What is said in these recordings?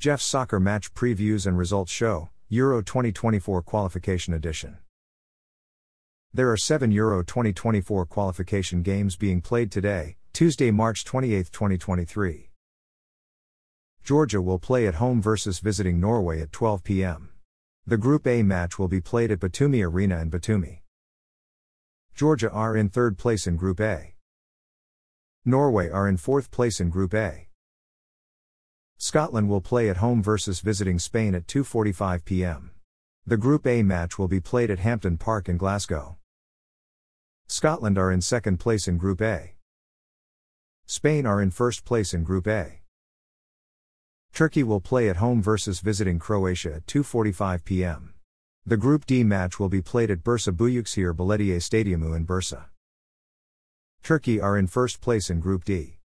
Jeff's Soccer Match Previews and Results Show, Euro 2024 Qualification Edition. There are seven Euro 2024 qualification games being played today, Tuesday, March 28, 2023. Georgia will play at home versus visiting Norway at 12 p.m. The Group A match will be played at Batumi Arena in Batumi. Georgia are in third place in Group A. Norway are in fourth place in Group A. Scotland will play at home versus visiting Spain at 2:45 p.m. The Group A match will be played at Hampden Park in Glasgow. Scotland are in second place in Group A. Spain are in first place in Group A. Turkey will play at home versus visiting Croatia at 2:45 p.m. The Group D match will be played at Bursa Büyükşehir Belediye Stadyumu in Bursa. Turkey are in first place in Group D.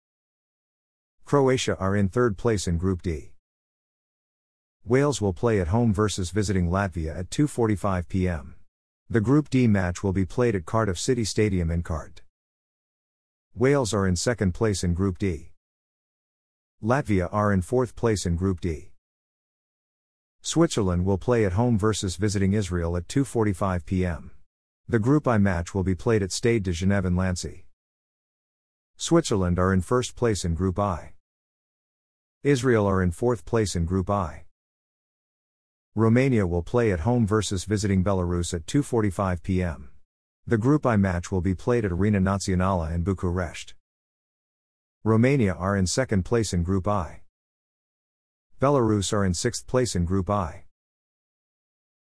Croatia are in third place in Group D. Wales will play at home versus visiting Latvia at 2:45 p.m. The Group D match will be played at Cardiff City Stadium in Cart. Wales are in second place in Group D. Latvia are in fourth place in Group D. Switzerland will play at home versus visiting Israel at 2:45 p.m. The Group I match will be played at Stade de Genève in Lancy. Switzerland are in first place in Group I. Israel are in fourth place in Group I. Romania will play at home versus visiting Belarus at 2:45 p.m. The Group I match will be played at Arena Națională in Bucharest. Romania are in second place in Group I. Belarus are in sixth place in Group I.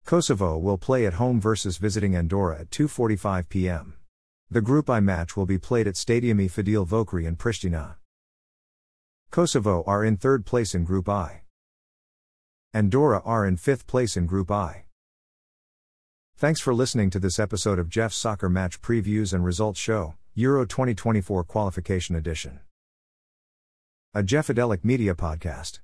Kosovo will play at home versus visiting Andorra at 2:45 p.m. The Group I match will be played at Stadium e Fadil Vokri in Pristina. Kosovo are in third place in Group I. Andorra are in fifth place in Group I. Thanks for listening to this episode of Jeff's Soccer Match Previews and Results Show, Euro 2024 Qualification Edition. A Jeffadelic Media Podcast.